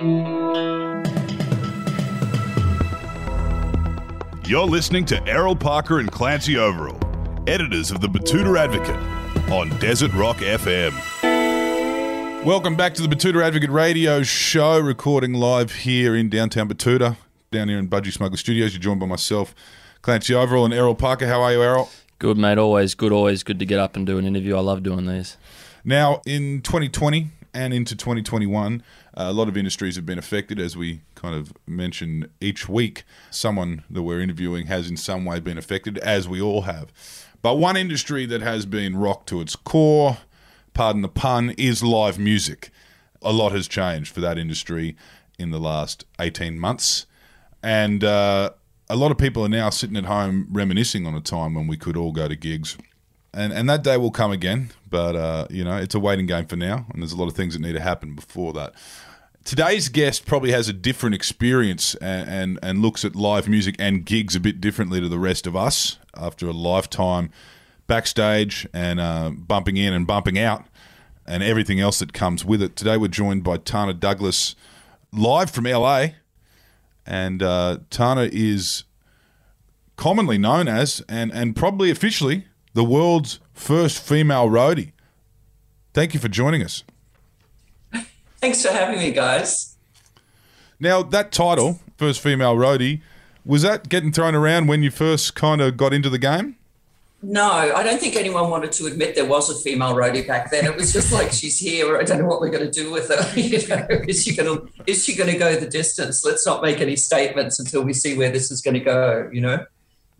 You're listening to Errol Parker and Clancy Overell, editors of the Betoota Advocate on Desert Rock FM. Welcome back to the Betoota Advocate radio show, recording live here in downtown Betoota, down here in Budgie Smuggler Studios. You're joined by myself, Clancy Overell, and Errol Parker. How are you, Errol? Good, mate. Always good. Always good to get up and do an interview. I love doing these. Now, in 2020 and into 2021, uh, a lot of industries have been affected, as we kind of mention each week. Someone that we're interviewing has in some way been affected, as we all have. But one industry that has been rocked to its core, pardon the pun, is live music. A lot has changed for that industry in the last 18 months. And uh, a lot of people are now sitting at home reminiscing on a time when we could all go to gigs. And, and that day will come again, but uh, you know it's a waiting game for now, and there's a lot of things that need to happen before that. Today's guest probably has a different experience and, and, and looks at live music and gigs a bit differently to the rest of us after a lifetime backstage and uh, bumping in and bumping out and everything else that comes with it. Today we're joined by Tana Douglas live from LA. And uh, Tana is commonly known as, and, and probably officially, the world's first female roadie. Thank you for joining us. Thanks for having me, guys. Now, that title, first female roadie, was that getting thrown around when you first kind of got into the game? No, I don't think anyone wanted to admit there was a female roadie back then. It was just like she's here. I don't know what we're going to do with her. You know, is she going to is she going to go the distance? Let's not make any statements until we see where this is going to go. You know,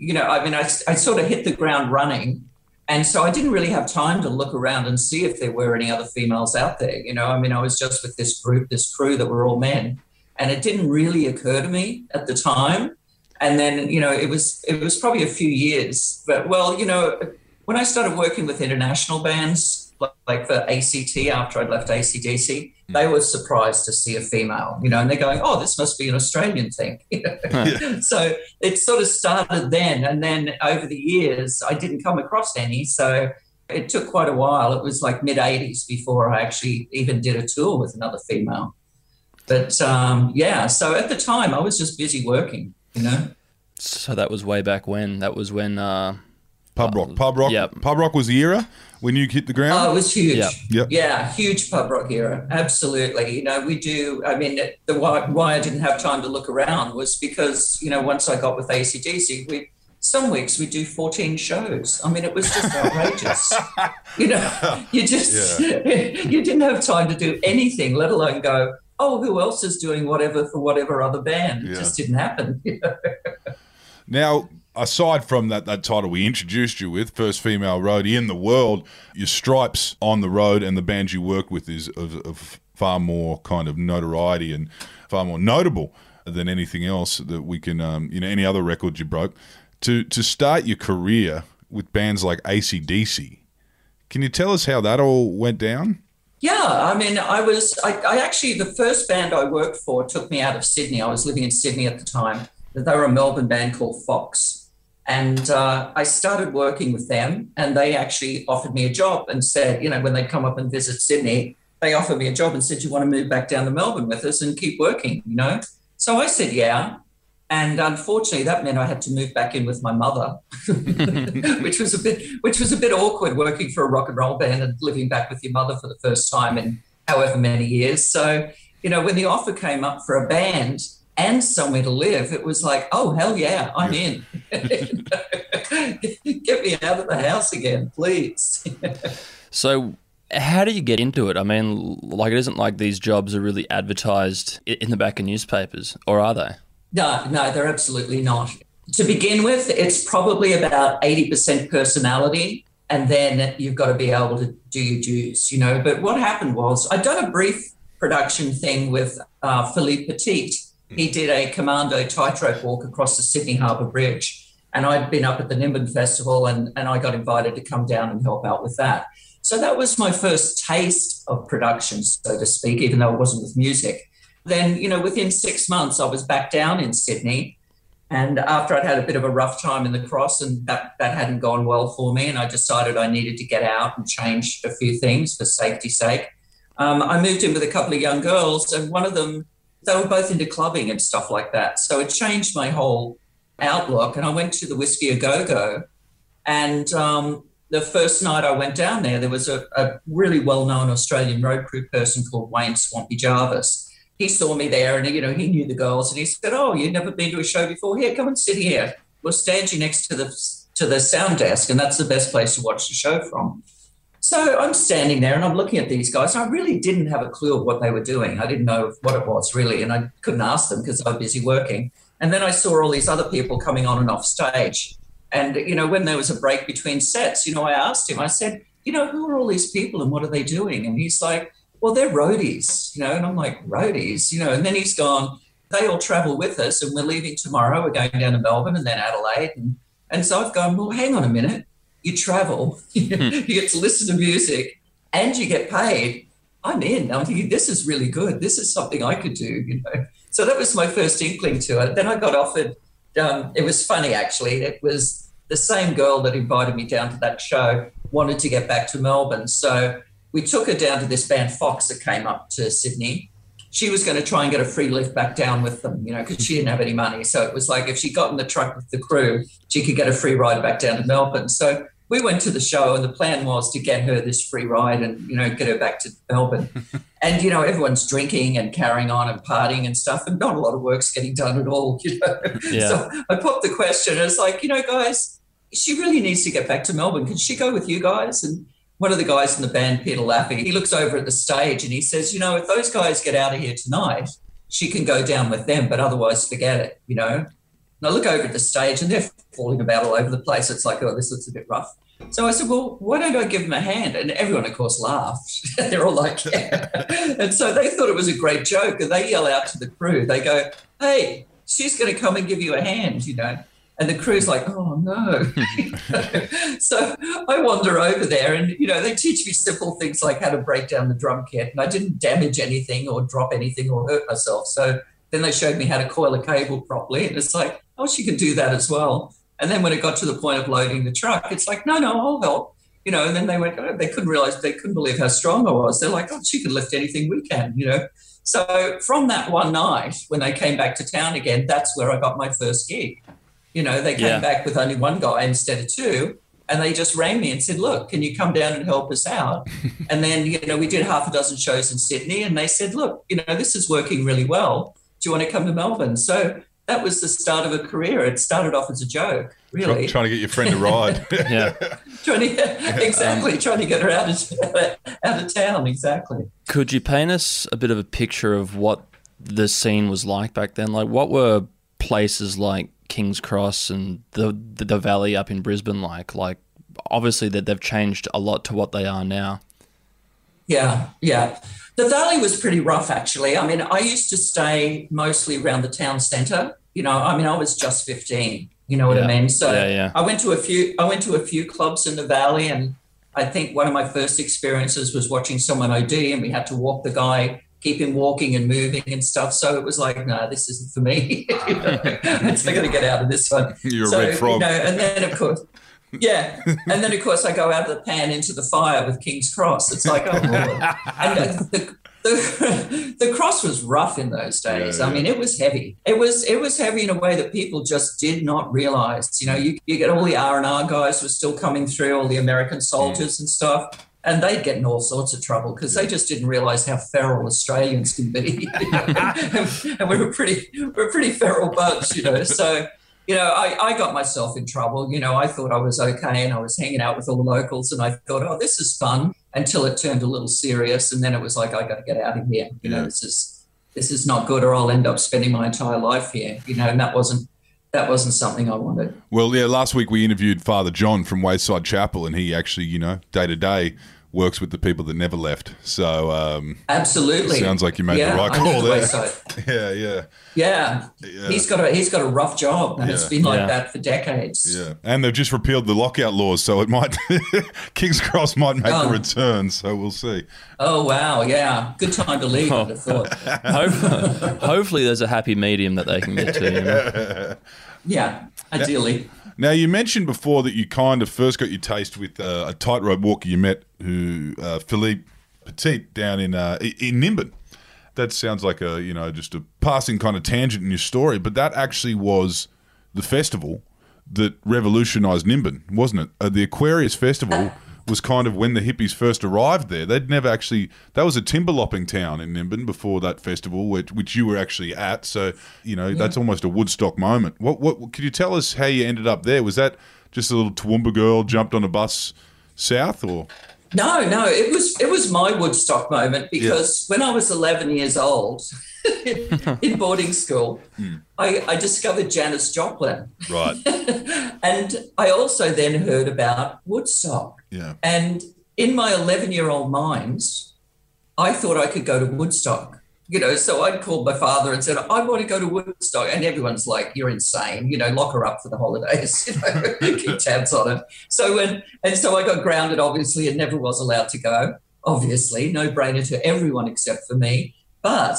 you know. I mean, I, I sort of hit the ground running, and so I didn't really have time to look around and see if there were any other females out there. You know, I mean, I was just with this group, this crew that were all men, and it didn't really occur to me at the time and then you know it was it was probably a few years but well you know when i started working with international bands like for act after i'd left AC/DC hmm. they were surprised to see a female you know and they're going oh this must be an australian thing so it sort of started then and then over the years i didn't come across any so it took quite a while it was like mid 80s before i actually even did a tour with another female but um, yeah so at the time i was just busy working you know. So that was way back when. That was when uh, pub rock, uh, pub rock, yep. pub rock was the era when you hit the ground. Oh, it was huge. Yep. Yep. Yeah, huge pub rock era. Absolutely. You know, we do. I mean, the why, why I didn't have time to look around was because you know once I got with AC/DC, we some weeks we do 14 shows. I mean, it was just outrageous. you know, you just yeah. you didn't have time to do anything, let alone go oh, who else is doing whatever for whatever other band? It just didn't happen. now, aside from that, that title we introduced you with, first female roadie in the world, your stripes on the road and the bands you work with is of, of far more kind of notoriety and far more notable than anything else that we can, um, you know, any other record you broke. To to start your career with bands like AC/DC, can you tell us how that all went down? Yeah, I mean, I was, I, I, actually, the first band I worked for took me out of Sydney. I was living in Sydney at the time. They were a Melbourne band called Fox. And uh, I started working with them, and they actually offered me a job and said, you know, when they come up and visit Sydney, they offered me a job and said, you want to move back down to Melbourne with us and keep working, you know? So I said, yeah. And unfortunately, that meant I had to move back in with my mother, which was a bit which was a bit awkward working for a rock and roll band and living back with your mother for the first time in however many years. So, you know, when the offer came up for a band and somewhere to live, it was like, oh hell yeah, I'm in. Get me out of the house again, please. so how do you get into it? I mean, like it isn't like these jobs are really advertised in the back of newspapers, or are they? No, no, they're absolutely not. To begin with, it's probably about 80% personality, and then you've got to be able to do your dues, you know. But what happened was I'd done a brief production thing with uh, Philippe Petit. He did a commando tightrope walk across the Sydney Harbour Bridge. And I'd been up at the Nimbin Festival and, and I got invited to come down and help out with that. So that was my first taste of production, so to speak, even though it wasn't with music. Then, you know, within six months, I was back down in Sydney. And after I'd had a bit of a rough time in the cross and that, that hadn't gone well for me, and I decided I needed to get out and change a few things for safety's sake, um, I moved in with a couple of young girls, and one of them they were both into clubbing and stuff like that. So it changed my whole outlook. And I went to the Whiskey A Go Go, and um, the first night I went down there, there was a, a really well known Australian road crew person called Wayne Swampy Jarvis. He saw me there and, you know, he knew the girls and he said, Oh, you've never been to a show before? Here, come and sit here. We'll stand you next to the to the sound desk, and that's the best place to watch the show from. So I'm standing there and I'm looking at these guys. I really didn't have a clue of what they were doing. I didn't know what it was really, and I couldn't ask them because I was busy working. And then I saw all these other people coming on and off stage. And, you know, when there was a break between sets, you know, I asked him, I said, you know, who are all these people and what are they doing? And he's like, well, they're roadies, you know, and I'm like, roadies, you know, and then he's gone, they all travel with us and we're leaving tomorrow. We're going down to Melbourne and then Adelaide. And, and so I've gone, well, hang on a minute. You travel, you get to listen to music and you get paid. I'm in. I'm thinking, this is really good. This is something I could do, you know. So that was my first inkling to it. Then I got offered um, it was funny actually. It was the same girl that invited me down to that show wanted to get back to Melbourne, so we took her down to this band Fox that came up to Sydney. She was going to try and get a free lift back down with them, you know, because she didn't have any money. So it was like if she got in the truck with the crew, she could get a free ride back down to Melbourne. So we went to the show and the plan was to get her this free ride and you know get her back to melbourne and you know everyone's drinking and carrying on and partying and stuff and not a lot of work's getting done at all you know yeah. so i popped the question it's like you know guys she really needs to get back to melbourne can she go with you guys and one of the guys in the band peter laffy he looks over at the stage and he says you know if those guys get out of here tonight she can go down with them but otherwise forget it you know and I look over at the stage and they're falling about all over the place. It's like, oh, this looks a bit rough. So I said, well, why don't I give them a hand? And everyone, of course, laughed. they're all like, yeah. and so they thought it was a great joke. And they yell out to the crew, they go, hey, she's going to come and give you a hand, you know. And the crew's like, oh no. so I wander over there and, you know, they teach me simple things like how to break down the drum kit. And I didn't damage anything or drop anything or hurt myself. So then they showed me how to coil a cable properly. And it's like, oh, she can do that as well. And then when it got to the point of loading the truck, it's like, no, no, I'll help. You know, and then they went, oh, they couldn't realize, they couldn't believe how strong I was. They're like, oh, she can lift anything we can, you know. So from that one night, when they came back to town again, that's where I got my first gig. You know, they came yeah. back with only one guy instead of two. And they just rang me and said, Look, can you come down and help us out? and then, you know, we did half a dozen shows in Sydney and they said, Look, you know, this is working really well. Do you want to come to Melbourne? So that was the start of a career. It started off as a joke, really. trying to get your friend to ride. yeah. trying to, exactly, um, trying to get her out of, out of town, exactly. Could you paint us a bit of a picture of what the scene was like back then? Like, what were places like King's Cross and the, the, the Valley up in Brisbane like? Like, obviously, that they've changed a lot to what they are now. Yeah, yeah. The valley was pretty rough, actually. I mean, I used to stay mostly around the town centre. You know, I mean, I was just 15. You know what yeah. I mean? So yeah, yeah. I went to a few. I went to a few clubs in the valley, and I think one of my first experiences was watching someone OD, and we had to walk the guy, keep him walking and moving and stuff. So it was like, no, this isn't for me. you know, I'm going to get out of this one. You're so, a red frog. You know, and then of course, yeah, and then of course I go out of the pan into the fire with King's Cross. It's like, oh Lord. and the, the, the cross was rough in those days. Yeah, yeah. I mean, it was heavy. It was it was heavy in a way that people just did not realize. You know, you, you get all the R and R guys were still coming through, all the American soldiers mm. and stuff. And they'd get in all sorts of trouble because they just didn't realise how feral Australians can be. You know? and, and we were pretty, we we're pretty feral bunch, you know. So you know, I, I got myself in trouble. You know, I thought I was okay and I was hanging out with all the locals and I thought, oh, this is fun until it turned a little serious. And then it was like, I got to get out of here. You yeah. know, this is, this is not good or I'll end up spending my entire life here, you know, and that wasn't, that wasn't something I wanted. Well, yeah, last week we interviewed Father John from Wayside Chapel and he actually, you know, day to day works with the people that never left. So um, absolutely, sounds like you made yeah, the right call there. yeah, yeah, yeah, yeah. He's got a he's got a rough job, and yeah. it's been like that for decades. Yeah, and they've just repealed the lockout laws, so it might King's Cross might make oh. a return. So we'll see. Oh wow, yeah, good time to leave. Oh. I thought. hopefully, hopefully, there's a happy medium that they can get to. You know? Yeah, ideally. Now, you mentioned before that you kind of first got your taste with uh, a tightrope walker you met, who uh, Philippe Petit down in uh, in Nimbin. that sounds like a you know just a passing kind of tangent in your story, but that actually was the festival that revolutionized Nimbin, wasn't it? Uh, the Aquarius Festival was kind of when the hippies first arrived there. They'd never actually that was a timber lopping town in Nimbin before that festival, which, which you were actually at. So you know that's almost a Woodstock moment. What what could you tell us how you ended up there? Was that just a little Toowoomba girl jumped on a bus south, or No, no, it was it was my Woodstock moment because when I was 11 years old in boarding school, hmm. I, I discovered Janis Joplin, right? and I also then heard about Woodstock. Yeah, And in my 11 year old mind, I thought I could go to Woodstock. You know, so I'd called my father and said, I want to go to Woodstock. And everyone's like, You're insane. You know, lock her up for the holidays, you know, keep tabs on it. So when, and so I got grounded, obviously, and never was allowed to go. Obviously, no brainer to everyone except for me. But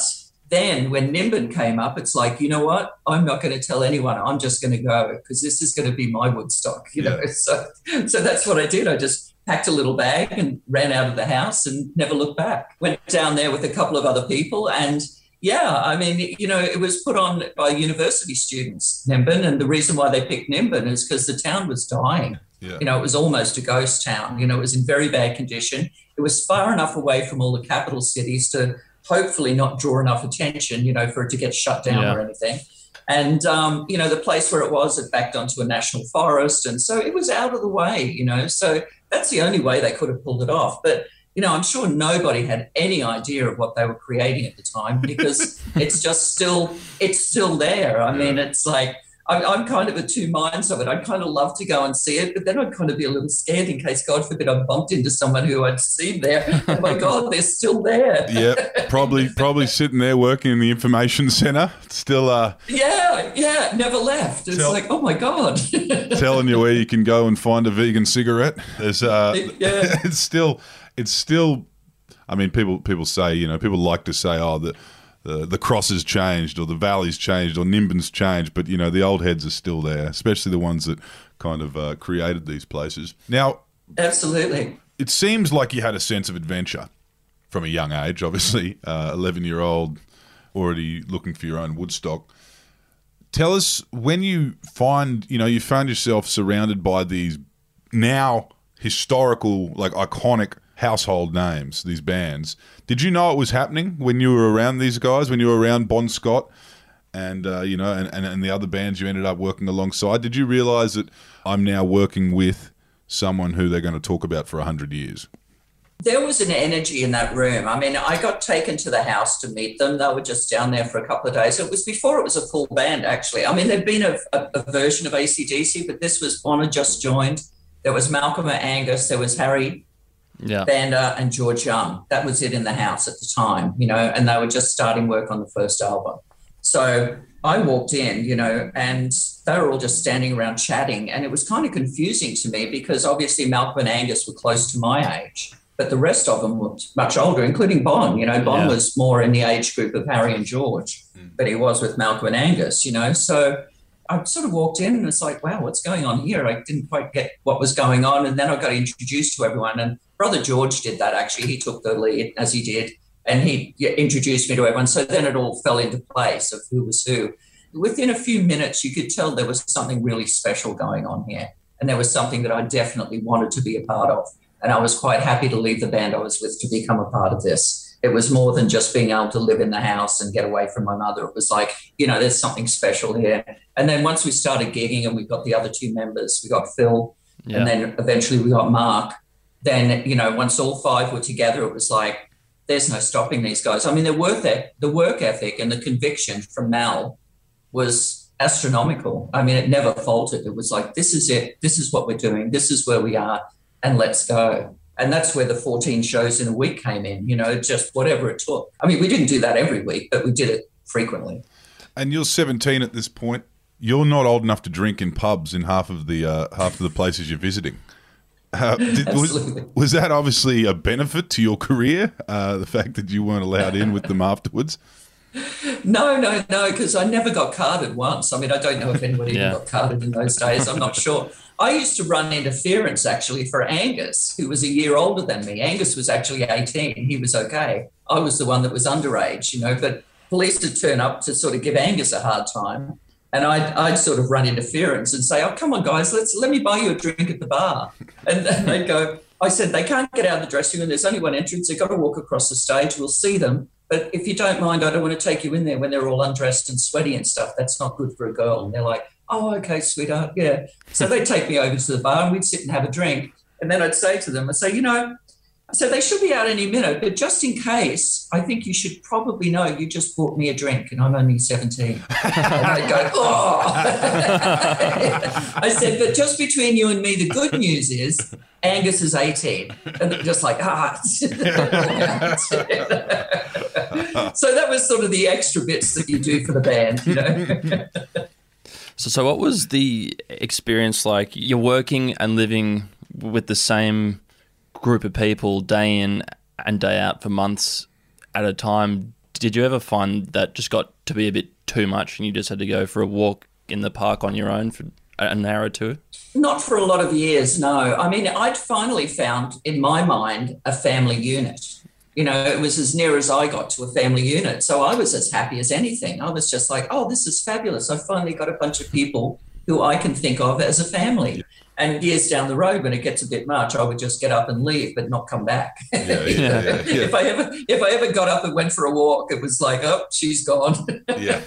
then when Nimbin came up, it's like, you know what? I'm not going to tell anyone. I'm just going to go because this is going to be my Woodstock. You know, so so that's what I did. I just packed a little bag and ran out of the house and never looked back. Went down there with a couple of other people and. Yeah, I mean, you know, it was put on by university students, Nimbin, and the reason why they picked Nimbin is because the town was dying. yeah, You know, it was almost a ghost town. You know, it was in very bad condition. It was far enough away from all the capital cities to hopefully not draw enough attention, you know, for it to get shut down Yeah. or anything. And, um, you know, the place where it was, it backed onto a national forest. And so it was out of the way, you know. So that's the only way they could have pulled it off. But, you know, I'm sure nobody had any idea of what they were creating at the time because it's just still, it's still there. I mean, it's like, I'm, I'm kind of a two minds of it. I'd kind of love to go and see it, but then I'd kind of be a little scared in case, God forbid, I bumped into someone who I'd seen there. Oh my God, they're still there. yeah. Probably probably sitting there working in the information center, still uh, Yeah, yeah, never left. It's Tell- like, oh my God. telling you where you can go and find a vegan cigarette. There's uh, Yeah. it's still it's still. I mean, people people say you know people like to say oh the. The, the cross has changed, or the valley's changed, or Nimbin's changed, but you know the old heads are still there, especially the ones that kind of uh, created these places. Now, Absolutely. it seems like you had a sense of adventure from a young age. Obviously, eleven year old, already looking for your own Woodstock. Tell us when you find you know you found yourself surrounded by these now historical, like iconic household names, these bands. Did you know it was happening when you were around these guys? When you were around Bon Scott? And uh, you know, and, and, and the other bands you ended up working alongside. Did you realize that I'm now working with someone who they're going to talk about for hundred years? There was an energy in that room. I mean, I got taken to the house to meet them. They were just down there for a couple of days. It was before it was a full band, actually. I mean, there'd been a, a, a version of AC/DC, but this was Bonner just joined. There was Malcolm and Angus. There was Harry Yeah. Vanda and George Young. That was it in the house at the time, you know, and they were just starting work on the first album. So I walked in, you know, and they were all just standing around chatting. And it was kind of confusing to me because obviously Malcolm and Angus were close to my age, but the rest of them were much older, including Bon. You know, Bon Yeah. was more in the age group of Harry and George, hmm. but he was with Malcolm and Angus, you know. So I sort of walked in and it's like, wow, what's going on here? I didn't quite get what was going on. And then I got introduced to everyone. And Brother George did that actually. He took the lead as he did. And he introduced me to everyone. So then it all fell into place of who was who. Within a few minutes, you could tell there was something really special going on here. And there was something that I definitely wanted to be a part of. And I was quite happy to leave the band I was with to become a part of this. It was more than just being able to live in the house and get away from my mother. It was like, you know, there's something special here. And then once we started gigging and we got the other two members, we got Phil Yeah. and then eventually we got Mark. Then, you know, once all five were together, it was like, there's no stopping these guys. I mean, the work, the work ethic and the conviction from Mal was astronomical. I mean, it never faltered. It was like, this is it. This is what we're doing. This is where we are. And let's go. And that's where the 14 shows in a week came in, you know, just whatever it took. I mean, we didn't do that every week, but we did it frequently. And you're 17 at this point. You're not old enough to drink in pubs in half of the uh, half of the places you're visiting. Uh, did, was, was that obviously a benefit to your career? Uh, the fact that you weren't allowed in with them afterwards. No, no, no, because I never got carded once. I mean, I don't know if anybody Yeah. even got carded in those days. I'm not sure. I used to run interference actually for Angus, who was a year older than me. Angus was actually 18. He was okay. I was the one that was underage, you know, but police would turn up to sort of give Angus a hard time. And I'd, I'd sort of run interference and say, "Oh, come on, guys, let's let me buy you a drink at the bar." And then they'd go, "I said they can't get out of the dressing room. There's only one entrance. They've got to walk across the stage. We'll see them. But if you don't mind, I don't want to take you in there when they're all undressed and sweaty and stuff. That's not good for a girl." And they're like, "Oh, okay, sweetheart, yeah." So they'd take me over to the bar and we'd sit and have a drink. And then I'd say to them, I'd say, "You know, so they should be out any minute, but just in case, I think you should probably know you just bought me a drink and I'm only 17. and they go, oh. I said, but just between you and me, the good news is Angus is 18. And just like, ah. so that was sort of the extra bits that you do for the band, you know. so, so what was the experience like? You're working and living with the same group of people day in and day out for months at a time, did you ever find that just got to be a bit too much and you just had to go for a walk in the park on your own for an hour or two? Not for a lot of years, no. I mean, I'd finally found in my mind a family unit. You know, it was as near as I got to a family unit. So I was as happy as anything. I was just like, oh, this is fabulous. I finally got a bunch of people who I can think of as a family. And years down the road, when it gets a bit much, I would just get up and leave, but not come back. Yeah, yeah, yeah, if I ever if I ever got up and went for a walk, it was like, oh, she's gone. yeah.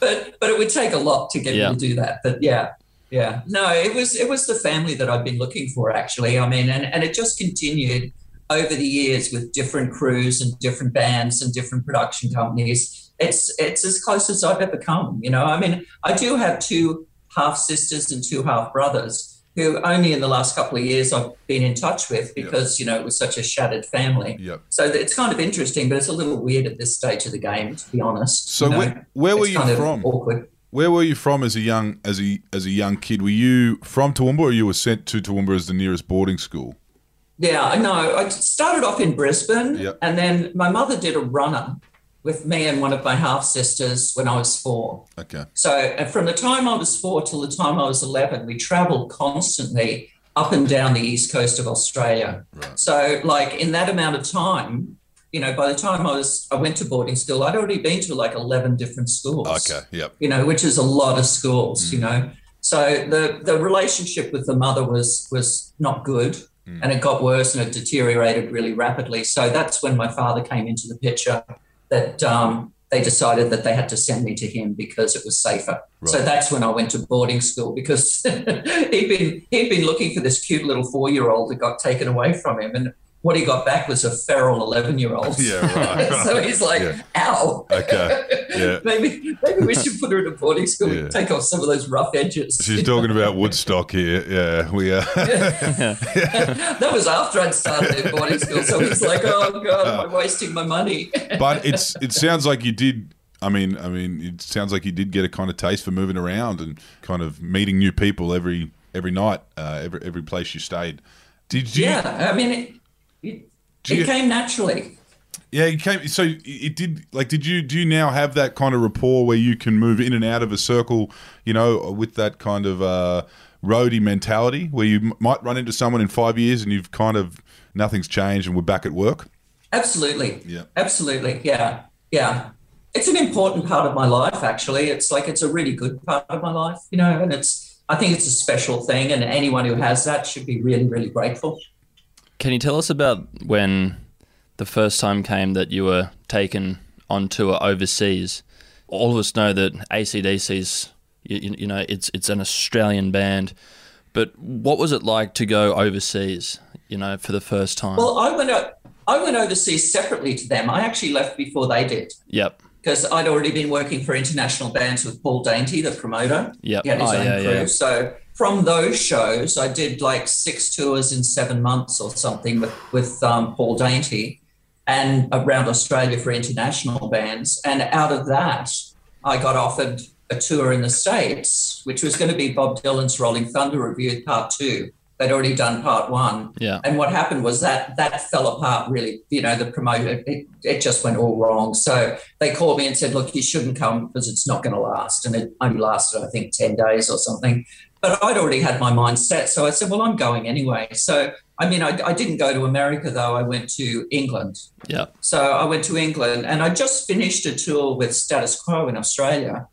but but it would take a lot to get me to do that. But yeah, yeah. No, it was it was the family that I've been looking for actually. I mean, and, and it just continued over the years with different crews and different bands and different production companies. It's it's as close as I've ever come. You know, I mean, I do have two half sisters and two half brothers who only in the last couple of years I've been in touch with because yep. you know it was such a shattered family. Yep. So it's kind of interesting, but it's a little weird at this stage of the game, to be honest. So you know, where, where were you from? Awkward. Where were you from as a young as a as a young kid? Were you from Toowoomba, or you were sent to Toowoomba as the nearest boarding school? Yeah, no. I started off in Brisbane, yep. and then my mother did a runner with me and one of my half sisters when I was four. Okay. So from the time I was four till the time I was 11, we traveled constantly up and down the east coast of Australia. Right. So, like in that amount of time, you know, by the time I was, I went to boarding school, I'd already been to like 11 different schools. Okay. Yep. You know, which is a lot of schools, mm. you know. So the, the relationship with the mother was, was not good. Mm. And it got worse and it deteriorated really rapidly. So that's when my father came into the picture that um, they decided that they had to send me to him because it was safer. Right. So that's when I went to boarding school because he'd been he'd been looking for this cute little four year old that got taken away from him, and what he got back was a feral 11 year old. Yeah, right. right. so he's like, yeah. ow. Okay. Yeah. maybe maybe we should put her in a boarding school yeah. and take off some of those rough edges. She's talking about Woodstock here. Yeah, we are. Uh... that was after I'd started in boarding school. So he's like, oh, God, am I'm wasting my money. but it's it sounds like you did I mean, I mean, it sounds like you did get a kind of taste for moving around and kind of meeting new people every every night, uh, every every place you stayed. Did you? Yeah, I mean, it, it, it you, came naturally. Yeah, it came. So it did. Like, did you do you now have that kind of rapport where you can move in and out of a circle? You know, with that kind of uh, roadie mentality, where you m- might run into someone in five years and you've kind of nothing's changed and we're back at work. Absolutely. Yeah. Absolutely. Yeah. Yeah. It's an important part of my life. Actually, it's like it's a really good part of my life. You know, and it's. I think it's a special thing, and anyone who has that should be really, really grateful. Can you tell us about when the first time came that you were taken on tour overseas? All of us know that AC/DC's, you, you know, it's it's an Australian band, but what was it like to go overseas? You know, for the first time. Well, I went I went overseas separately to them. I actually left before they did. Yep. Because I'd already been working for international bands with Paul Dainty, the promoter. Yep. He had his oh, own yeah, crew. Yeah. So from those shows, I did like six tours in seven months or something with, with um, Paul Dainty and around Australia for international bands. And out of that, I got offered a tour in the States, which was going to be Bob Dylan's Rolling Thunder Revue Part Two. They'd already done Part One. Yeah. And what happened was that that fell apart really. You know, the promoter, it, it just went all wrong. So they called me and said, look, you shouldn't come because it's not going to last. And it only lasted, I think, 10 days or something. But I'd already had my mind set. So I said, well, I'm going anyway. So, I mean, I, I didn't go to America though. I went to England. Yeah. So I went to England and I just finished a tour with Status Quo in Australia.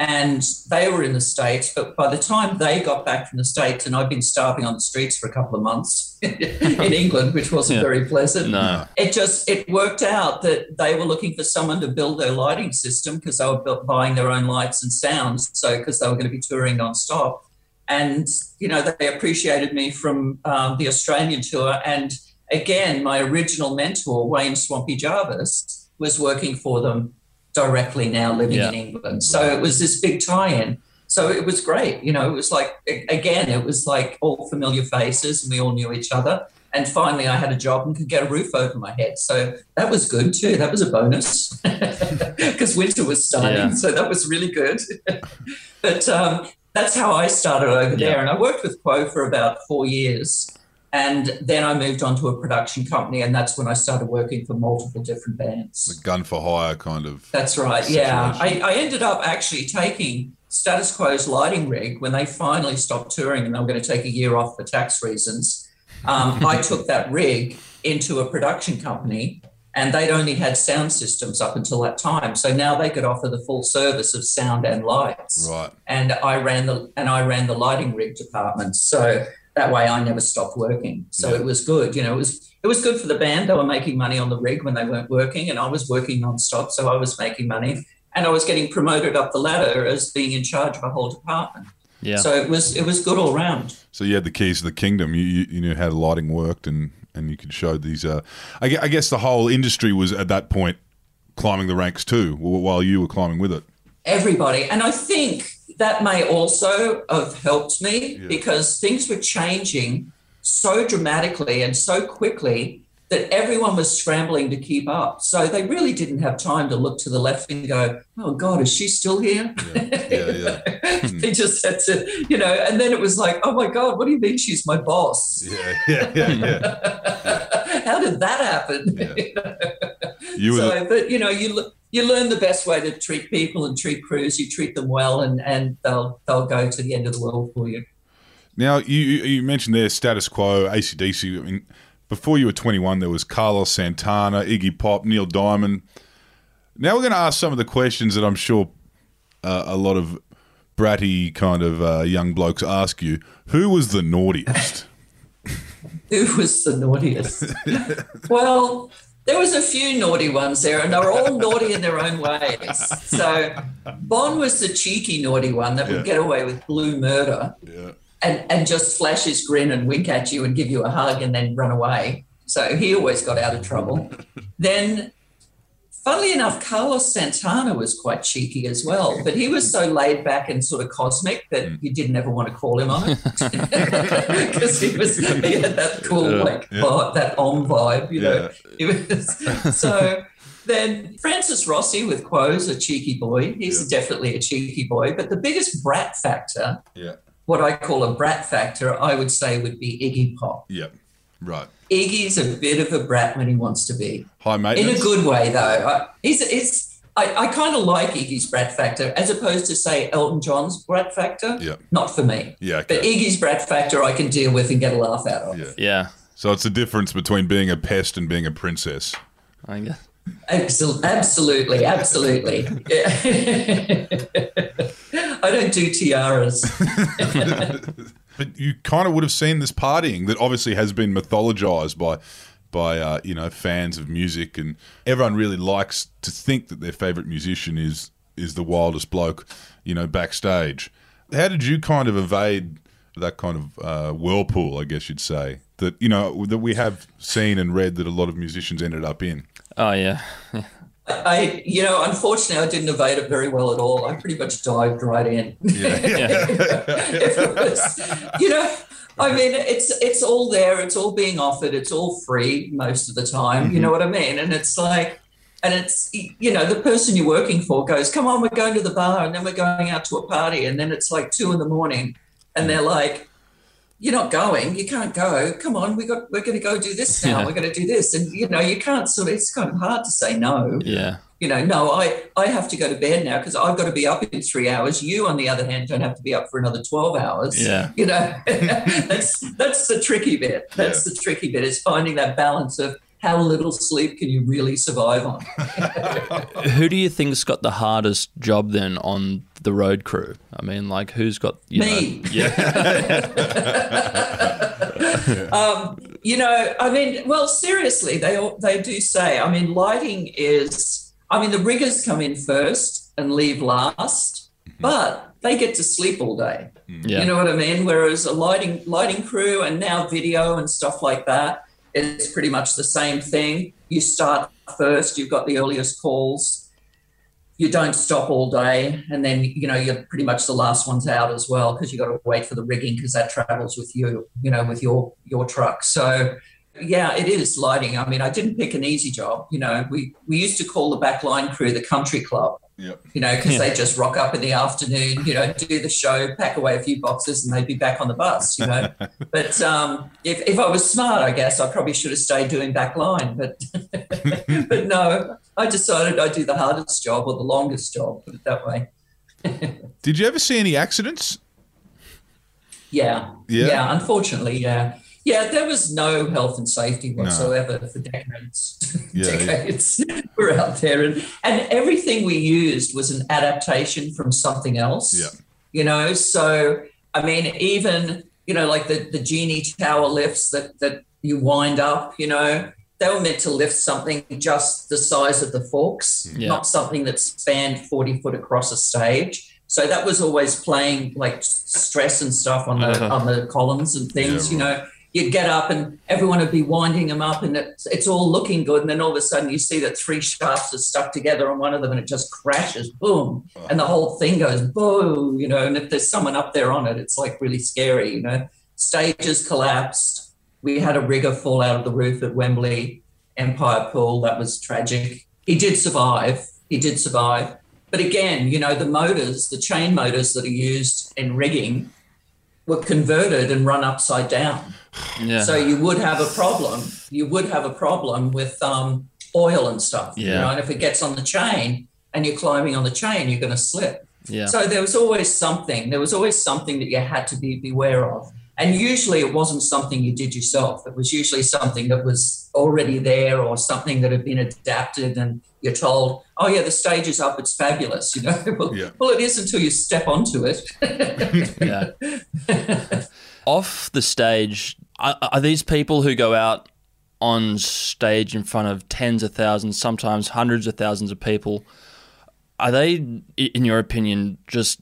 And they were in the States, but by the time they got back from the States, and I'd been starving on the streets for a couple of months in England, which wasn't Yeah. very pleasant No. it just it worked out that they were looking for someone to build their lighting system because they were buying their own lights and sounds so because they were going to be touring nonstop and you know they appreciated me from um, the australian tour and again my original mentor wayne swampy jarvis was working for them directly now living Yeah. in england so it was this big tie-in so it was great you know it was like again it was like all familiar faces and we all knew each other and finally, I had a job and could get a roof over my head. So that was good too. That was a bonus because winter was starting. Yeah. So that was really good. but um, that's how I started over there. And I worked with Quo for about four years. And then I moved on to a production company. And that's when I started working for multiple different bands. The gun for hire kind of. That's right. Yeah. I. I ended up actually taking Status Quo's lighting rig when they finally stopped touring and they were going to take a year off for tax reasons. Um, I took that rig into a production company and they'd only had sound systems up until that time. So now they could offer the full service of sound and lights. Right. And I ran the and I ran the lighting rig department. So that way I never stopped working. So Yeah. it was good. You know, it was it was good for the band. They were making money on the rig when they weren't working, and I was working nonstop, so I was making money. And I was getting promoted up the ladder as being in charge of a whole department. Yeah. So it was it was good all round. So you had the keys to the kingdom. You you, you knew how the lighting worked, and and you could show these. Uh, I, I guess the whole industry was at that point climbing the ranks too, while you were climbing with it. everybody. And I think that may also have helped me Yeah. because things were changing so dramatically and so quickly that everyone was scrambling to keep up. So they really didn't have time to look to the left and go, oh God, is she still here? Yeah, yeah, hmm. they just had to, you know, and then it was like, oh my God, what do you mean she's my boss? yeah, yeah, yeah. yeah. How did that happen? Yeah. You were so, but you know, you you learn the best way to treat people and treat crews. You treat them well, and and they'll they'll go to the end of the world for you. Now, you you you mentioned their status quo, AC/DC. I mean, before you were 21, there was Carlos Santana, Iggy Pop, Neil Diamond. Now we're going to ask some of the questions that I'm sure uh, a lot of bratty kind of uh, young blokes ask you. Who was the naughtiest? Who was the naughtiest? well, there was a few naughty ones there, and they were all naughty in their own ways. So Bon was the cheeky naughty one that Yeah. would get away with blue murder. yeah. And, and just flash his grin and wink at you and give you a hug and then run away. So he always got out of trouble. then, funnily enough, Carlos Santana was quite cheeky as well, but he was so laid back and sort of cosmic that mm. you didn't ever want to call him on it because he was he had that cool Yeah. like Yeah. vibe, that om vibe, you know. Yeah. Was, so then Francis Rossi with Quo's a cheeky boy. He's definitely a cheeky boy, but the biggest brat factor Yeah. What I call a brat factor, I would say would be Iggy Pop. Yeah. Right. Iggy's a bit of a brat when he wants to be, High in a good way though. I, he's, he's, I, I kind of like Iggy's brat factor as opposed to say Elton John's brat factor. Yeah. Not for me. Yeah. But Iggy's brat factor I can deal with and get a laugh out of. Yeah. Yeah. So it's the difference between being a pest and being a princess. I guess. Absol- Absolutely, absolutely. Yeah. I don't do tiaras. But you kind of would have seen this partying that obviously has been mythologized by by uh, you know fans of music, and everyone really likes to think that their favorite musician is is the wildest bloke, you know, backstage. How did you kind of evade that kind of uh, whirlpool, I guess you'd say, that you know that we have seen and read that a lot of musicians ended up in? Oh yeah. I, you know, unfortunately, I didn't evade it very well at all. I pretty much dived right in. Yeah, was- you know, I mean, it's it's all there. It's all being offered. It's all free most of the time. You know mm-hmm. what I mean? And it's like, and it's you know, the person you're working for goes, "Come on, we're going to the bar, and then we're going out to a party, and then it's like two in the morning, and mm. they're like." You're not going. You can't go. Come on, we got. We're going to go do this now. Yeah. We're going to do this, and you know, you can't sort of. It's kind of hard to say no. Yeah. You know, no, I I have to go to bed now because I've got to be up in three hours. You, on the other hand, don't have to be up for another twelve hours. Yeah. You know, that's that's the tricky bit. That's the tricky bit is finding that balance of how little sleep can you really survive on. Who do you think's got the hardest job then on the road crew? I mean, like who's got you Me. Know, yeah. um, you know, I mean, well, seriously, they all, they do say. I mean, lighting is. I mean, the riggers come in first and leave last, but they get to sleep all day. yeah. You know what I mean? Whereas a lighting lighting crew and now video and stuff like that is pretty much the same thing. You start first. You've got the earliest calls. You don't stop all day, and then you know you're pretty much the last ones out as well because you've got to wait for the rigging because that travels with you. You know, with your your truck. So yeah, it is lighting. I mean, I didn't pick an easy job. You know, we we used to call the backline crew the country club Yep. you know, because Yeah. they just rock up in the afternoon, you know, do the show, pack away a few boxes, and they'd be back on the bus, you know. but um, if, if I was smart, I guess I probably should have stayed doing back line. But but no, I decided I'd do the hardest job or the longest job, put it that way. Did you ever see any accidents? Yeah. Yeah? unfortunately, yeah. Yeah, there was no health and safety whatsoever for decades. Yeah, yeah. decades. We're out there, and and everything we used was an adaptation from something else. Yeah. You know, so I mean, even you know, like the the genie tower lifts that that you wind up. You know, they were meant to lift something just the size of the forks, Yeah. not something that spanned forty foot across a stage. So that was always playing like stress and stuff on the Uh-huh. on the columns and things. Yeah, You know, you'd get up and everyone would be winding them up, and it's, it's all looking good, and then all of a sudden you see that three shafts are stuck together on one of them, and it just crashes, boom, and the whole thing goes boom. You know, and if there's someone up there on it, it's like really scary. You know, stages collapsed. We had a rigger fall out of the roof at Wembley Empire Pool. That was tragic. He did survive. He did survive. But again, you know, the motors, the chain motors that are used in rigging were converted and run upside down. Yeah. So you would have a problem. You would have a problem with um, oil and stuff. You Yeah. know, and if it gets on the chain and you're climbing on the chain, you're going to slip. yeah. So there was always something. There was always something that you had to be beware of. And usually it wasn't something you did yourself. It was usually something that was already there or something that had been adapted and you're told, oh yeah, the stage is up, it's fabulous. You know, well, Yeah. well it is until you step onto it. yeah. Off the stage, are, are these people who go out on stage in front of tens of thousands, sometimes hundreds of thousands of people? Are they, in your opinion, just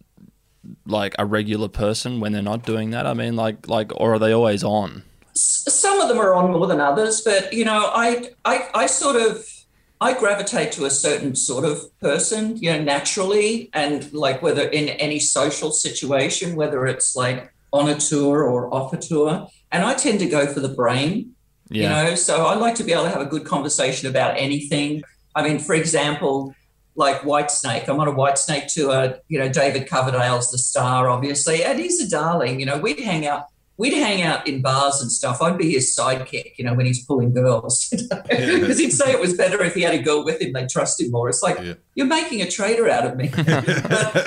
like a regular person when they're not doing that? I mean, like, like, or are they always on? some of them are on more than others, but you know, I, I, I sort of, I gravitate to a certain sort of person, you know, naturally, and like whether in any social situation, whether it's like on a tour or off a tour, and I tend to go for the brain, Yeah. you know. So I like to be able to have a good conversation about anything. I mean, for example, like Whitesnake. I'm on a Whitesnake tour. You know, David Coverdale's the star, obviously, and he's a darling. You know, we'd hang out. We'd hang out in bars and stuff. I'd be his sidekick, you know, when he's pulling girls, because he'd say it was better if he had a girl with him. They'd trust him more. It's like Yeah. you're making a traitor out of me. but,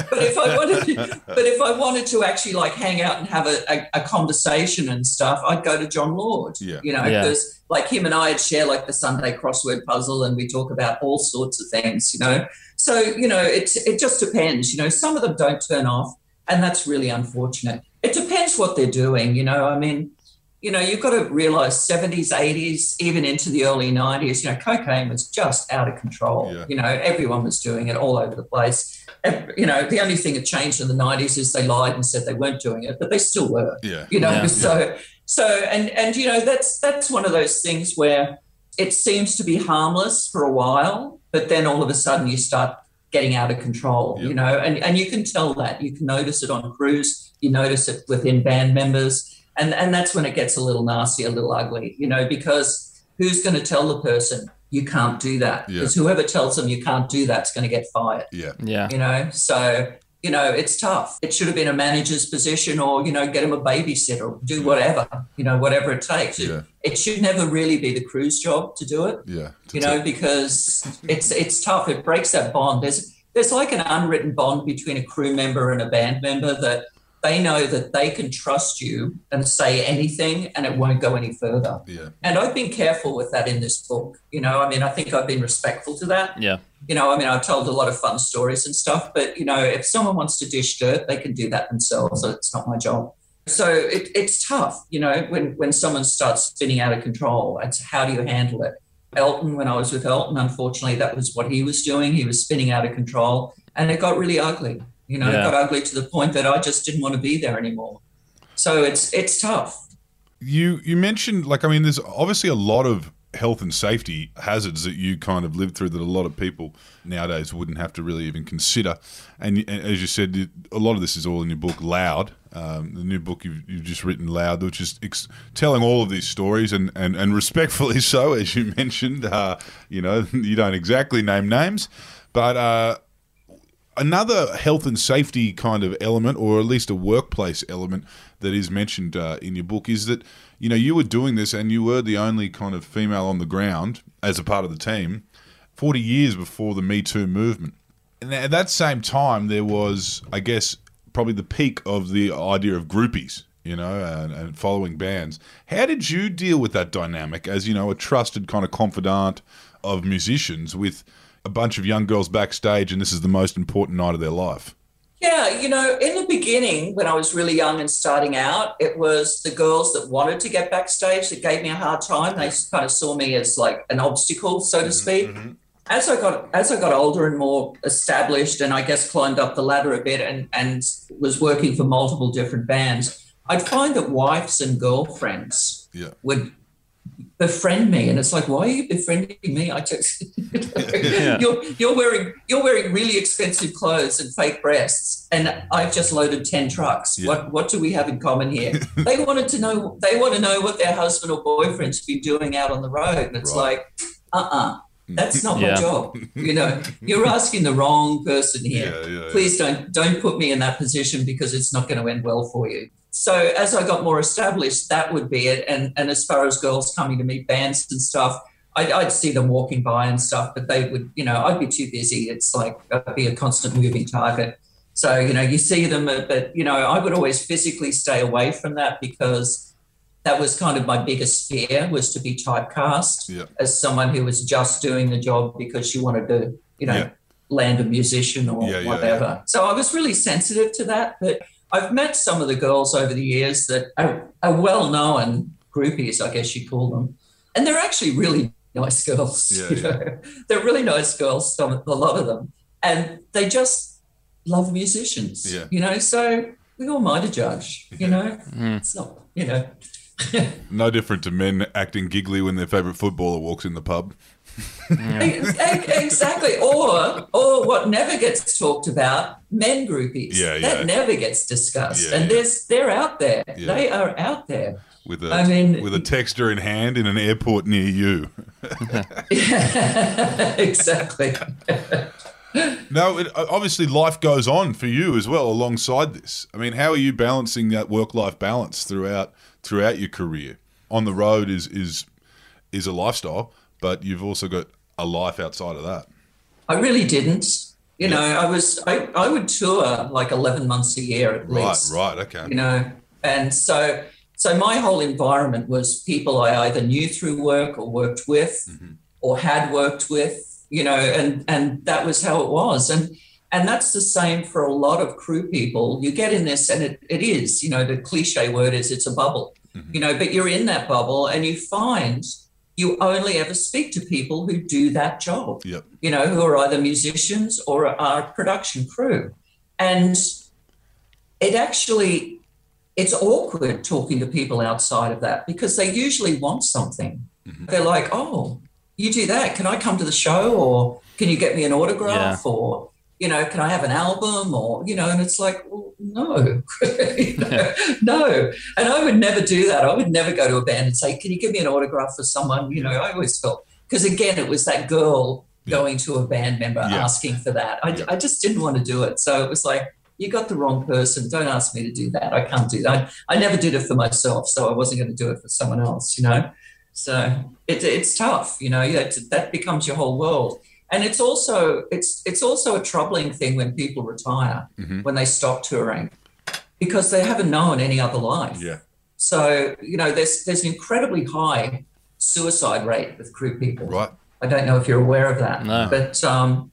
but if I wanted, to, but if I wanted to actually like hang out and have a, a, a conversation and stuff, I'd go to Jon Lord. Yeah. You know, Yeah. because like him and I would share like the Sunday crossword puzzle, and we talk about all sorts of things. You know, so you know, it it just depends. You know, some of them don't turn off, and that's really unfortunate. It depends what they're doing. You know, I mean. You know, you've got to realize 70s, 80s, even into the early 90s, you know, cocaine was just out of control. Yeah. You know, everyone was doing it all over the place. You know, the only thing that changed in the 90s is they lied and said they weren't doing it, but they still were Yeah. you know Yeah. so so and and you know that's that's one of those things where it seems to be harmless for a while but then all of a sudden you start getting out of control Yep. you know and and you can tell that you can notice it on crews you notice it within band members and and that's when it gets a little nasty a little ugly you know because who's going to tell the person you can't do that Yeah. because whoever tells them you can't do that's going to get fired Yeah. Yeah. you know so You know, it's tough. It should have been a manager's position or, you know, get him a babysitter, do whatever, you know, whatever it takes. Yeah. It should never really be the crew's job to do it, Yeah. you know, because it's it's tough. It breaks that bond. There's there's like an unwritten bond between a crew member and a band member that they know that they can trust you and say anything and it won't go any further. Yeah. And I've been careful with that in this book. You know, I mean, I think I've been respectful to that. Yeah. You know, I mean, I've told a lot of fun stories and stuff, but, you know, if someone wants to dish dirt, they can do that themselves. It's not my job. So it, it's tough, you know, when, when someone starts spinning out of control. It's how do you handle it? Elton, when I was with Elton, unfortunately, that was what he was doing. He was spinning out of control and it got really ugly. You know, Yeah. it got ugly to the point that I just didn't want to be there anymore. So it's it's tough. You you mentioned like I mean, there's obviously a lot of health and safety hazards that you kind of lived through that a lot of people nowadays wouldn't have to really even consider. And, and as you said, a lot of this is all in your book, Loud, um, the new book you've, you've just written, Loud, which is ex- telling all of these stories and, and, and respectfully so, as you mentioned. Uh, you know, you don't exactly name names, but. Uh, another health and safety kind of element, or at least a workplace element that is mentioned uh, in your book, is that you know you were doing this and you were the only kind of female on the ground as a part of the team, forty years before the Me Too movement. And at that same time, there was, I guess, probably the peak of the idea of groupies. You know, and, and following bands. How did you deal with that dynamic as you know a trusted kind of confidant of musicians with a bunch of young girls backstage, and this is the most important night of their life. Yeah, you know, in the beginning, when I was really young and starting out, it was the girls that wanted to get backstage that gave me a hard time. They mm-hmm. kind of saw me as like an obstacle, so to mm-hmm, speak. Mm-hmm. As I got as I got older and more established, and I guess climbed up the ladder a bit, and and was working for multiple different bands, I'd find that wives and girlfriends Yeah. would befriend me and it's like why are you befriending me i just Yeah. you're you're wearing you're wearing really expensive clothes and fake breasts and i've just loaded 10 trucks Yeah. what what do we have in common here they wanted to know they want to know what their husband or boyfriend's been doing out on the road and it's Right. like uh-uh that's not Yeah. my job you know you're asking the wrong person here yeah, yeah. please don't don't put me in that position because it's not going to end well for you so as i got more established that would be it. And and as far as girls coming to meet bands and stuff I'd, I'd see them walking by and stuff but they would you know i'd be too busy. It's like i'd be a constant moving target. So you know you see them uh, but you know i would always physically stay away from that because that was kind of my biggest fear was to be typecast Yeah. as someone who was just doing the job because she wanted to you know Yeah. land a musician or Yeah, yeah, whatever. So i was really sensitive to that but I've met some of the girls over the years that are, are well known groupies, I guess you call them. And they're actually really nice girls. Yeah, you yeah. They're really nice girls, some, a lot of them. And they just love musicians. Yeah. You know, so we all might a judge, you know. Mm. It's not, you know. No different to men acting giggly when their favourite footballer walks in the pub. Ex- exactly. Or or what never gets talked about, men groupies. Yeah, yeah. That never gets discussed. Yeah, and yeah. there's they're out there. Yeah. They are out there. With a I mean- with a texter in hand in an airport near you. yeah, exactly. No, it, obviously life goes on for you as well alongside this. I mean, how are you balancing that work life balance throughout throughout your career? On the road is is is a lifestyle, but you've also got a life outside of that. I really didn't. You know, I was I, I would tour like eleven months a year at Right, least. Right, right, okay. You know, and so so my whole environment was people I either knew through work or worked with Mm-hmm. or had worked with, you know, and and that was how it was. And and that's the same for a lot of crew people. You get in this and it, it is, you know, the cliche word is it's a bubble. Mm-hmm. You know, but you're in that bubble and you find you only ever speak to people who do that job Yep. you know, who are either musicians or are production crew. And it actually, it's awkward talking to people outside of that because they usually want something. They're like, oh, you do that. Can I come to the show? Or can you get me an autograph? Or, you know, can I have an album? Or, you know, and it's like, well, no, You know, no. And I would never do that. I would never go to a band and say, can you give me an autograph for someone? You know, I always felt, because again, it was that girl Yeah. going to a band member Yeah. asking for that. I, Yeah. I just didn't want to do it. So it was like, you got the wrong person. Don't ask me to do that. I can't do that. I, I never did it for myself, so I wasn't going to do it for someone else, you know? So it, it's tough, you know, that, that becomes your whole world. And it's also it's it's also a troubling thing when people retire, Mhm. when they stop touring, because they haven't known any other life. Yeah. So, you know, there's there's an incredibly high suicide rate with crew people. Right. I don't know if you're aware of that. No. But um,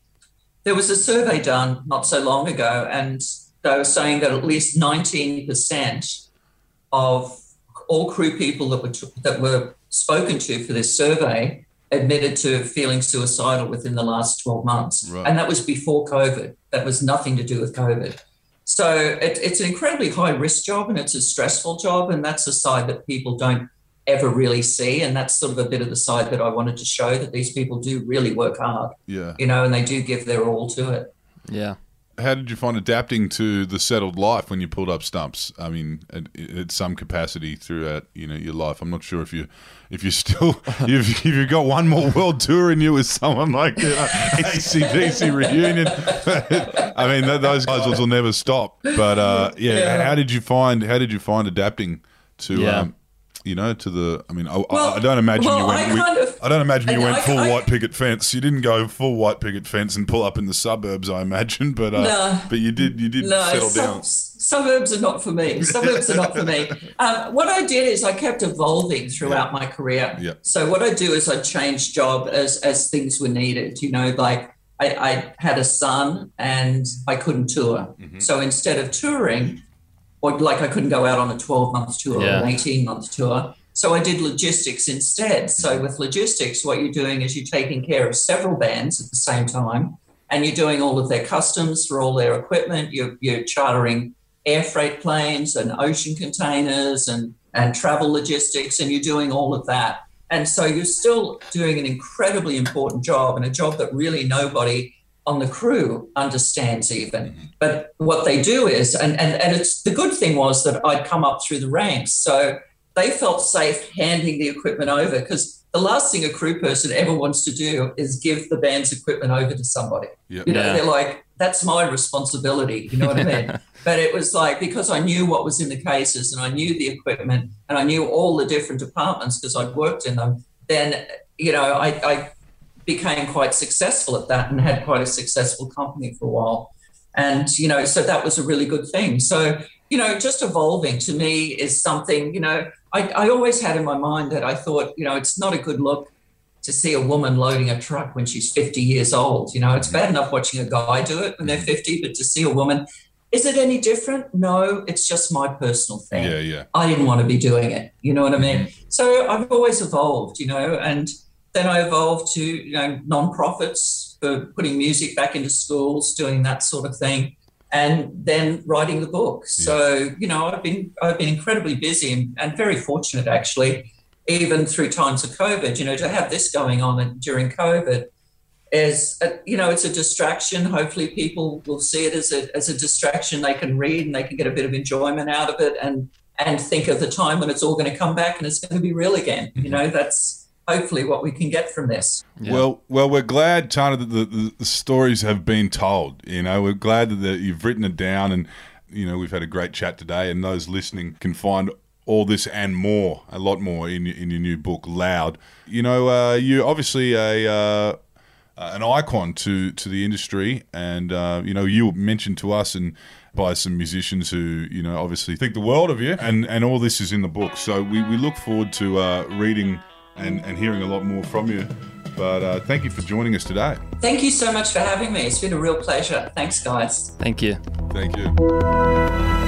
there was a survey done not so long ago, and they were saying that at least 19% of all crew people that were that were spoken to for this survey admitted to feeling suicidal within the last 12 months, Right. and that was before COVID. That was nothing to do with COVID. So it, it's an incredibly high risk job, and it's a stressful job, and that's a side that people don't ever really see, and that's sort of a bit of the side that I wanted to show that these people do really work hard, Yeah. you know, and they do give their all to it. Yeah. How did you find adapting to the settled life when you pulled up stumps? I mean, at, at some capacity throughout you know your life. I'm not sure if you if you still you've if you've got one more world tour in you with someone like you know, AC/DC reunion. I mean, th- those guys will never stop. But uh, yeah, Yeah. how did you find how did you find adapting to Yeah. um, you know to the? I mean, I, I- Well- I don't imagine well, you went. I we- kind of- I don't imagine you and went I- full I- white picket fence. You didn't go full white picket fence and pull up in the suburbs. I imagine, but uh, No. but you did you did No, settle sub- down. suburbs are not for me. Suburbs are not for me. Um, what I did is I kept evolving throughout my career. Yeah. So what I do is I changed job as as things were needed. You know, like I, I had a son and I couldn't tour. Mm-hmm. So instead of touring, or like I couldn't go out on a 12 month tour Yeah. or an 18 month tour. So I did logistics instead. Mm-hmm. So with logistics, what you're doing is you're taking care of several bands at the same time, and you're doing all of their customs for all their equipment. You're, you're chartering air freight planes and ocean containers and, and travel logistics, and you're doing all of that. And so you're still doing an incredibly important job and a job that really nobody on the crew understands even. But what they do is, and, and, and it's the good thing was that I'd come up through the ranks. So they felt safe handing the equipment over because the last thing a crew person ever wants to do is give the band's equipment over to somebody. Yep. You know, Yeah. they're like, that's my responsibility. You know what I mean? But it was like because I knew what was in the cases and I knew the equipment and I knew all the different departments because I'd worked in them, then, you know, I, I became quite successful at that and had quite a successful company for a while. And, you know, so that was a really good thing. So, you know, just evolving to me is something, you know, I, I always had in my mind that I thought, you know, it's not a good look to see a woman loading a truck when she's 50 years old. You know, it's bad enough watching a guy do it when they're mm-hmm. 50, but to see a woman, is it any different? No, it's just my personal thing. Yeah, yeah. I didn't want to be doing it. You know what I mean? Mm-hmm. So I've always evolved, you know, and then I evolved to, you know, non-profits for putting music back into schools, doing that sort of thing, and then writing the book. So, you know, I've been I've been incredibly busy and, and very fortunate actually, even through times of COVID, you know, to have this going on during COVID is a, you know it's a distraction. Hopefully people will see it as a, as a distraction. They can read and they can get a bit of enjoyment out of it and and think of the time when it's all going to come back and it's going to be real again. You mm-hmm. know that's hopefully what we can get from this Yeah. Well, well, we're glad, Tana, that the, the, the stories have been told. You know, we're glad that the, you've written it down, and you know, we've had a great chat today, and those listening can find all this and more, a lot more, in your- in your new book, Loud. You know, uh, you're obviously a. Uh, uh, an icon to to the industry, and uh, you know you mentioned to us and by some musicians who you know obviously think the world of you, and and all this is in the book. So we, we look forward to uh, reading and and hearing a lot more from you. But uh, thank you for joining us today. thank you so much for having me it's been a real pleasure thanks guys Thank you. Thank you.